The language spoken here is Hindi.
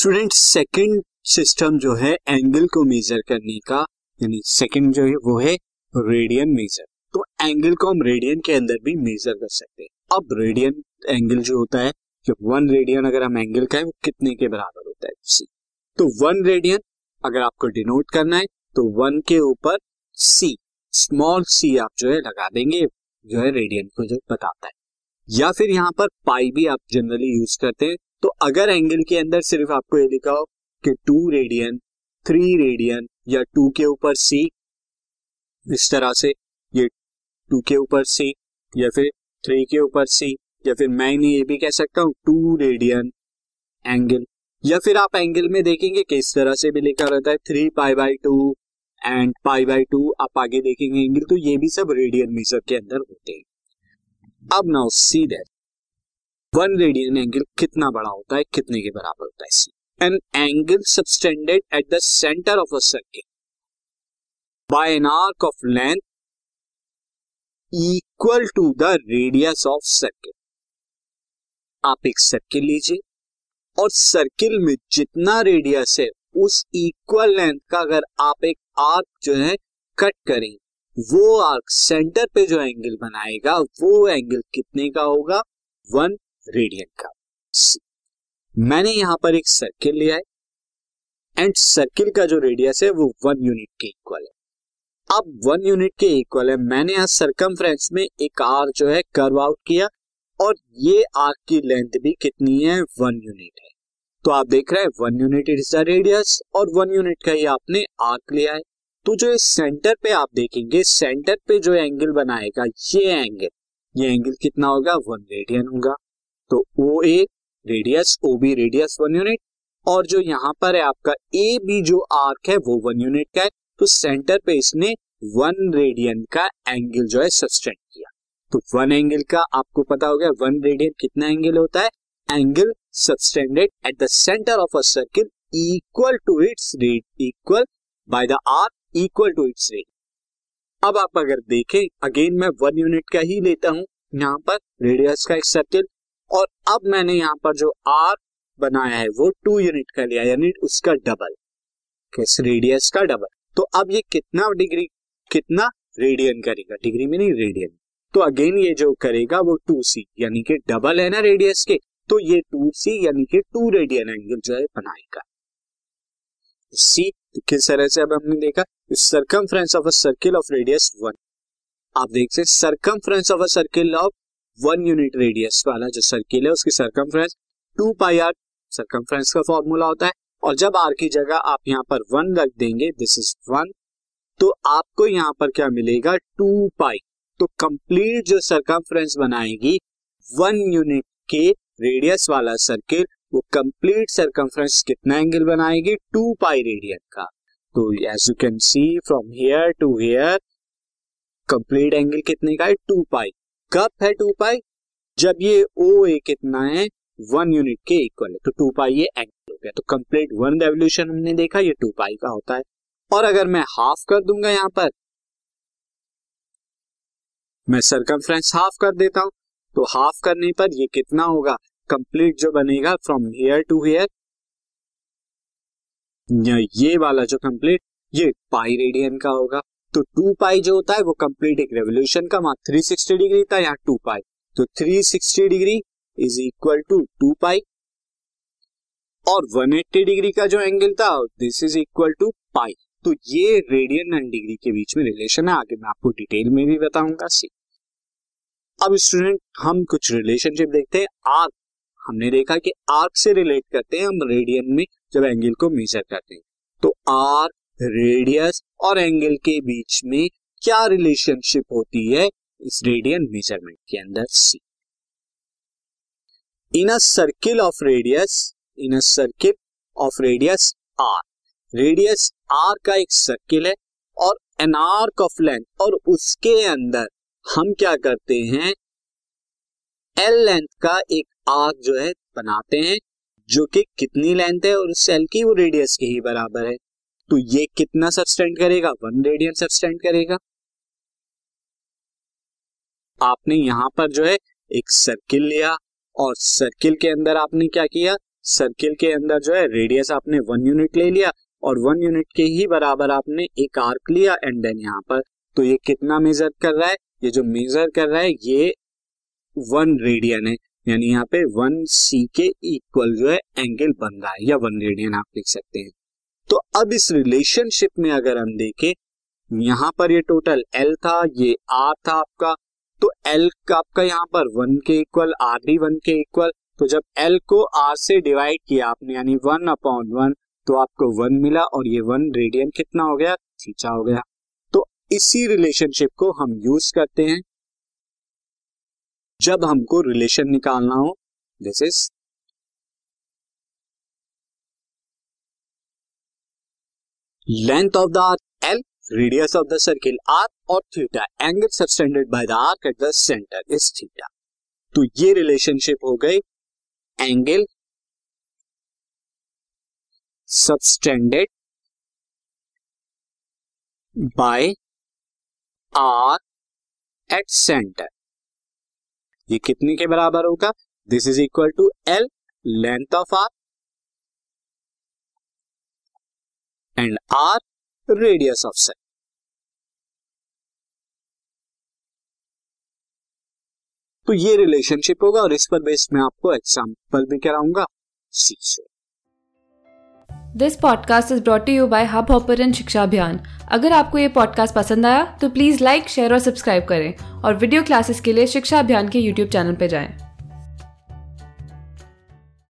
स्टूडेंट सेकंड सिस्टम जो है एंगल को मेजर करने का, यानी सेकंड जो है, वो है रेडियन मेजर तो एंगल को हम रेडियन के अंदर भी मेजर कर सकते हैं. अब रेडियन एंगल जो होता है, जब वन रेडियन अगर हम एंगल का है, वो कितने के बराबर होता है? सी तो वन रेडियन अगर आपको डिनोट करना है तो वन के ऊपर सी स्मॉल सी आप जो है, लगा देंगे, जो है रेडियन को जो बताता है. या फिर यहाँ पर पाई भी आप जनरली यूज़ करते हैं तो अगर एंगल के अंदर सिर्फ़ आपको ये लिखा हो कि टू रेडियन थ्री रेडियन या टू के ऊपर सी इस तरह से ये टू के ऊपर सी या फिर थ्री के ऊपर सी या फिर मैं इन्हें ये भी कह सकता हूँ टू रेडियन एंगल या फिर आप एंगल में देखेंगे कि इस तरह से भी लिखा रहता है three pi by two and pi by two आप आगे देखेंगे एंगल तो ये भी सब रेडियन मीजर के अंदर होते हैं। अब now see that one radian angle कितना बड़ा होता है, कितने के बराबर होता है an angle subtended at the centre of a circle by an arc of length equal to the radius of circle आप एक सर्किल लीजिए और सर्किल में जितना रेडियस है, उस इक्वल लेंथ का अगर आप एक आर्क जो है कट करें, वो आर्क सेंटर पे जो एंगल बनाएगा, वो एंगल कितने का होगा? वन रेडियन का मैंने यहाँ पर एक सर्किल लिया है एंड सर्किल का जो रेडियस है वो वन यूनिट के इक्वल है। अब वन यूनिट के इक्वल है, मैंने यहाँ सरकमफ्रेंस में एक आर जो है कर्व आउट किया, और ये आर्क की लेंथ भी कितनी है? वन यूनिट है। तो आप देख रहे हैं one unit is the radius और वन यूनिट का ही आपने आर्क लिया है। तो जो इस सेंटर पे आप देखेंगे सेंटर पे जो एंगल बनाएगा, ये एंगल ये एंगल कितना होगा? वन रेडियन होगा। तो O A radius O B radius one unit और जो यहाँ पर है आपका ए बी जो आर्क है, वो वन यूनिट का है। तो सेंटर पे इसने वन रेडियन का एंगल जो है सस्टेंड किया। तो वन एंगल का आपको पता हो गया वन रेडियन कितना एंगल होता है? Angle subtended at the centre of a circle equal to its rad equal by the R equal to its rad अब आप अगर देखें अगेन मैं वन यूनिट का ही लेता हूँ। यहाँ पर रेडियस का एक सर्किल और अब मैंने यहाँ पर जो आर बनाया है, वो टू यूनिट का लिया, यानी उसका डबल किस रेडियस का डबल तो अब ये कितना डिग्री कितना रेडियन करेगा? डिग्री में नहीं रेडियन तो अगेन ये जो करेगा, वो टू सी यानी कि डबल है ना रेडियस के तो ये टू सी यानी कि टू रेडियन एंगल जो है, बनाएगा। सी किस तरह से अब हमने देखा? Circumference of a circle of radius one आप देख सकते circumference of a circle of one unit radius वाला जो सर्किल है, उसकी circumference two pi r circumference का फॉर्मूला होता है। और जब आर की जगह आप यहाँ पर वन रख देंगे दिस इज़ वन तो आपको यहाँ पर क्या मिलेगा? टू पाई तो कंप्लीट जो सरकमफ्रेंस बनाएगी वन यूनिट के रेडियस वाला सर्किल वो कंप्लीट सरकमफ्रेंस कितना एंगल बनाएगी? टू पाई रेडियन का। तो as you can see from here to here complete angle कितने का है? टू पाई कब है टू पाई? जब ये ओ ए कितना है? वन यूनिट के इक्वल है। तो टू पाई ये एंगल हो गया। तो कंप्लीट वन रेवल्यूशन हमने देखा, ये टू पाई का होता है। और अगर मैं हाफ़ कर दूँगा यहाँ पर, मैं सरकमफ्रेंस हाफ़ कर देता हूँ। तो हाफ़ करने पर ये कितना होगा? कंप्लीट जो बनेगा फ्रॉम हेयर टू हेयर ये वाला जो कंप्लीट ये पाई रेडियन का होगा। तो टू पाई जो होता है वो कंप्लीट एक रेवोल्यूशन का थ्री सिक्सटी डिग्री था यहाँ टू पाई। तो three sixty degree is equal to two pi. और वन एट्टी डिग्री का जो एंगल था this is equal to pi. तो ये रेडियन एंड डिग्री के बीच में रिलेशन है, आगे मैं आपको डिटेल में भी बताऊँगा। सी अब स्टूडेंट हम कुछ रिलेशनशिप देखते हैं। आर्क हमने देखा कि आर्क से रिलेट करते हैं, हम रेडियन में जब एंगल को मेजर करते हैं। तो आर्क रेडियस और एंगल के बीच में क्या रिलेशनशिप होती है इस रेडियन मेज़रमेंट के अंदर see in a circle of radius in a circle of radius R radius R का एक सर्किल है और एन आर्क ऑफ़ लेंथ और उसके अंदर हम क्या करते हैं? एल लेंथ का एक आर्क जो है, बनाते हैं, जो कि कितनी लेंथ है और उस सेल की वो रेडियस के ही बराबर है। तो ये कितना सबस्टेंड करेगा? वन रेडियन सबस्टेंड करेगा। आपने यहाँ पर जो है, एक सर्किल लिया और सर्किल के अंदर आपने क्या किया? सर्किल के अंदर जो है रेडियस आपने वन यूनिट ले लिया और वन यूनिट के ही बराबर आपने एक आर्क लिया एंड देन यहाँ पर। तो ये कितना मेजर कर रहा है? ये जो मेजर कर रहा है, ये वन रेडियन है। यानी यहाँ पे वन सी के इक्वल जो है एंगल बन रहा है या वन रेडियन आप लिख सकते हैं। तो अब इस रिलेशनशिप में अगर हम देखें, यहाँ पर ये टोटल एल था, ये आर था आपका तो एल का आपका यहाँ पर वन के इक्वल आर भी वन के इक्वल तो जब एल को आर से डिवाइड किया आपने, यानी वन अपॉन वन तो आपको वन मिला और ये वन रेडियन कितना हो गया? थीचा हो गया। तो इसी रिलेशनशिप को हम यूज़ करते हैं। जब हमको रिलेशन निकालना हो this is length of the arc L radius of the circle R और theta angle subtended by the arc at the centre is theta तो ये रिलेशनशिप हो गई angle subtended by R at centre ये कितने के बराबर होगा? This is equal to L length of R and R radius of cell तो ये रिलेशनशिप होगा और इस पर बेस में आपको एग्ज़ाम्पल भी कराऊँगा। सी से this podcast is brought you by hub hopper Shiksha Abhiyan अगर आपको ये पॉडकास्ट पसंद आया तो प्लीज़ लाइक शेयर और सब्सक्राइब करें और वीडियो क्लासेस के लिए शिक्षा अभियान के यूट्यूब चैनल पर जाएँ।